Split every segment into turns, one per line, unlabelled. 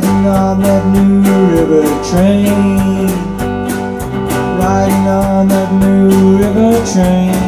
Riding on that new river train. Riding on that new river train.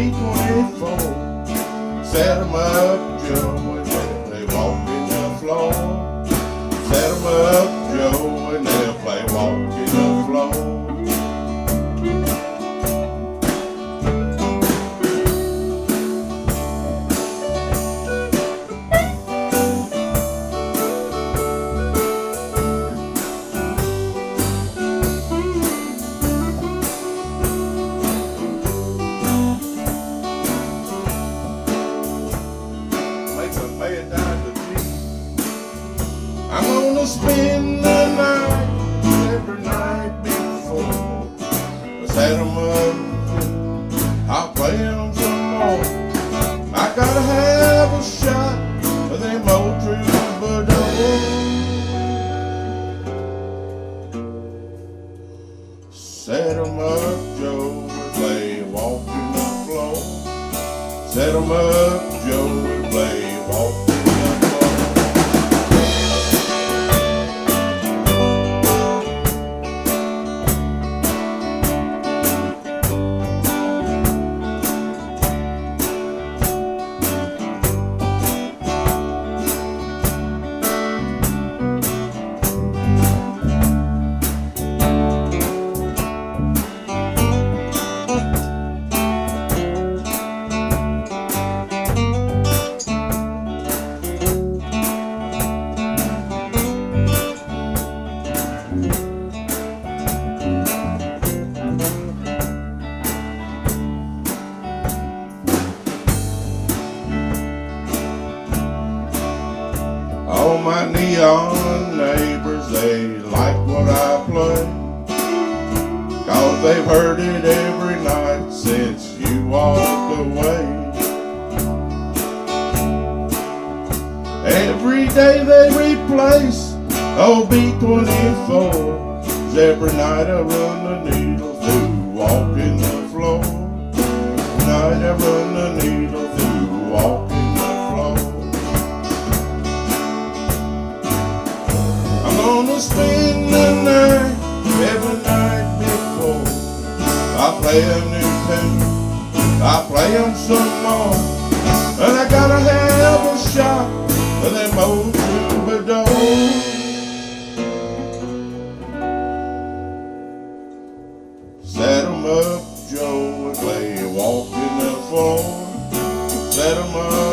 And
there's B24. Set 'em up, Joe, and they walk in the floor. All my neon neighbors, they like what I play. Cause they've heard it every night since you walked away. Every day they replace OB24. Every night I run the needle through walking the floor. Every night I run the needle through walking the floor. I'm gonna spend the night every night before I play a new tune. I play play 'em some more, and I gotta have a shot of them old troubadours. Set walking the floor. Up,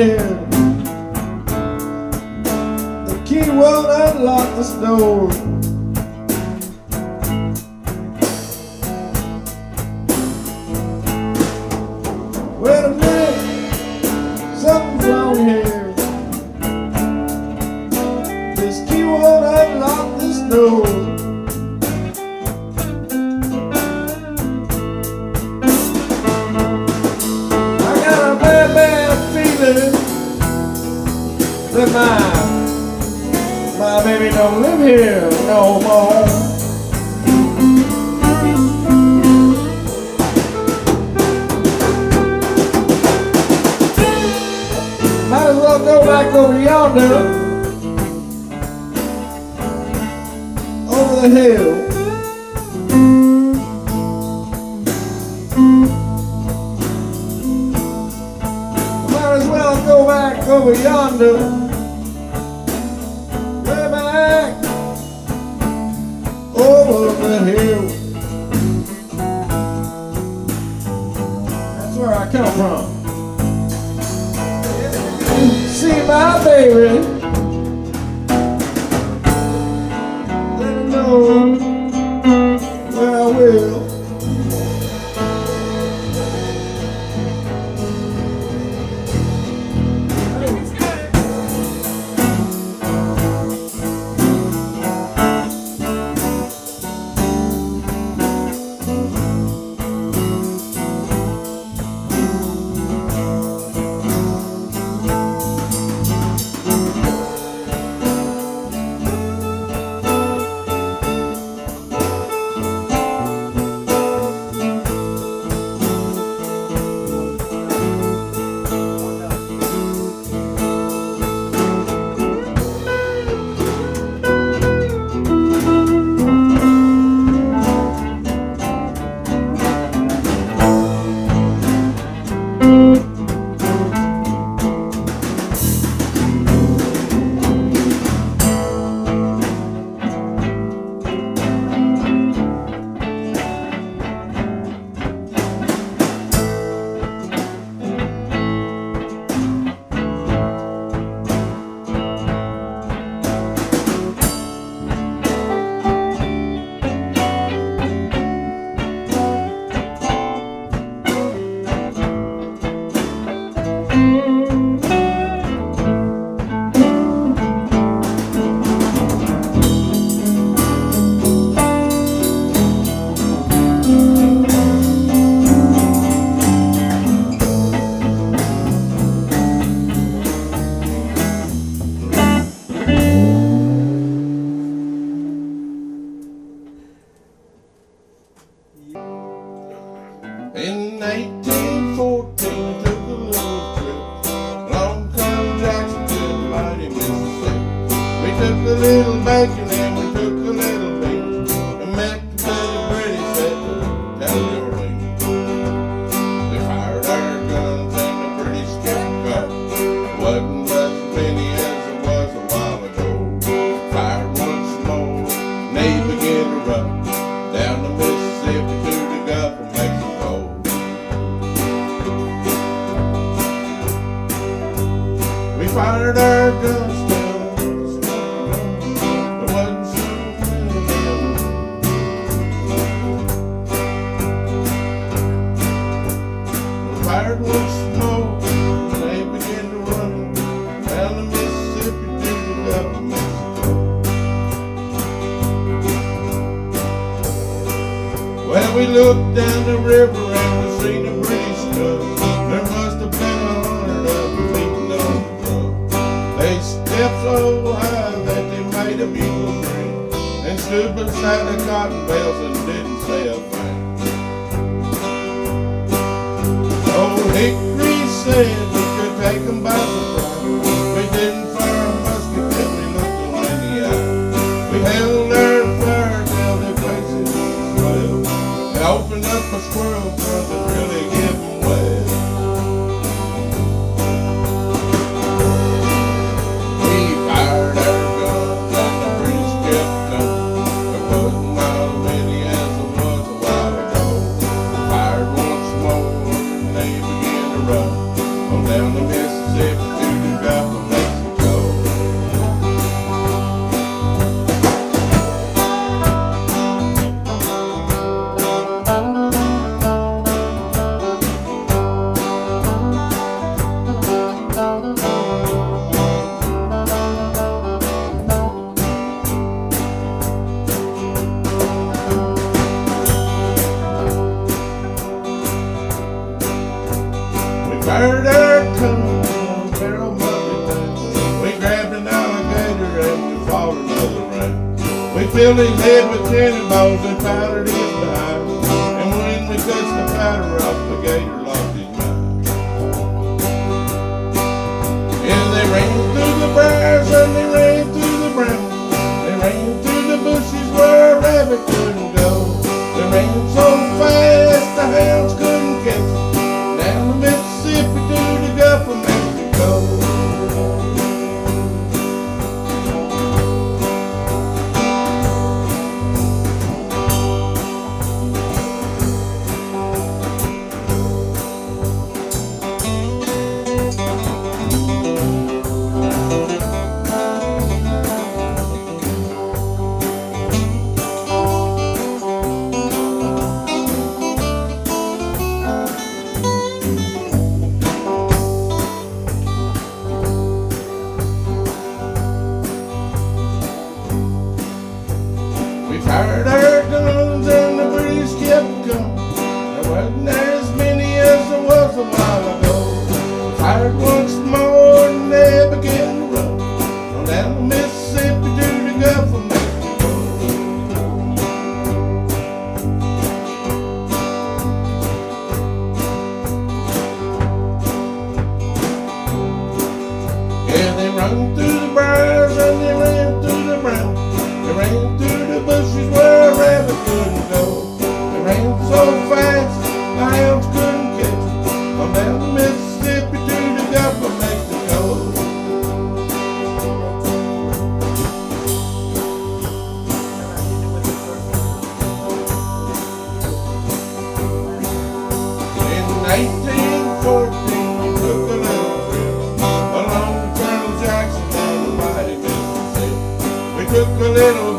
here. The key won't unlock the door. the hill. Might as well go back over yonder. just the
little bacon we looked down the river and we seen the pretty stuff. There must have been a hundred of them beating on the drum. They stepped so high that they made a bugle grin and stood beside the cotton bales and didn't say a thing. Old Hickory said he could take 'em by surprise. Filled his head with cannonballs and powdered his back. And when we cut the powder off, the gator lost his mind. And they ran through the briars and they ran through the brambles. They ran through the bushes where a rabbit couldn't go. They ran so fast the hounds tired little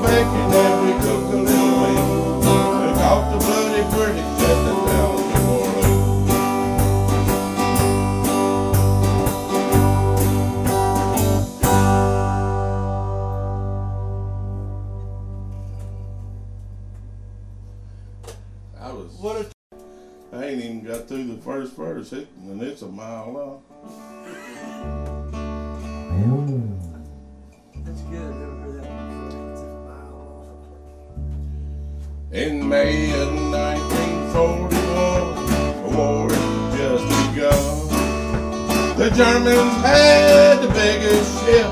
The Germans had the biggest ship.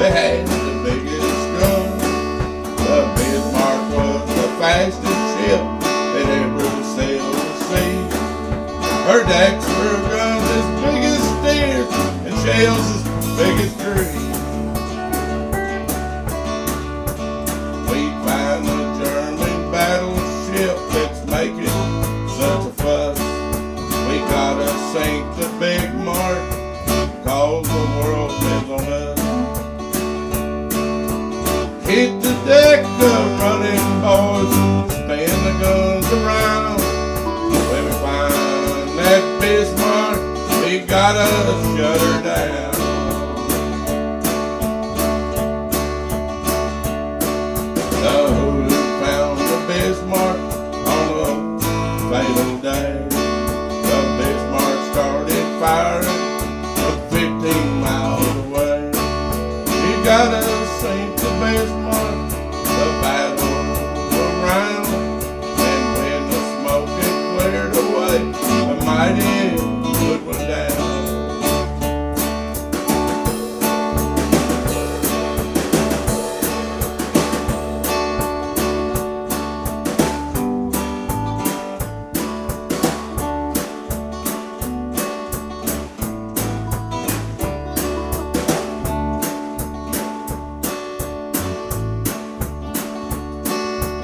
We had the biggest gun. The Bismarck was the fastest ship that ever sailed the sea. Her decks were guns as big as steers and shells as big as trees. We find the German battleship that's making such a fuss. We got a sink boys, spin the guns around. When we find that Bismarck, we gotta shut her down.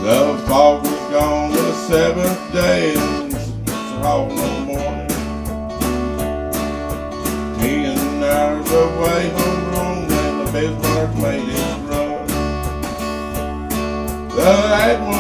The fog was gone the seventh day and saw no morning. Ten hours away home when the Bismarck made its run. The Admiral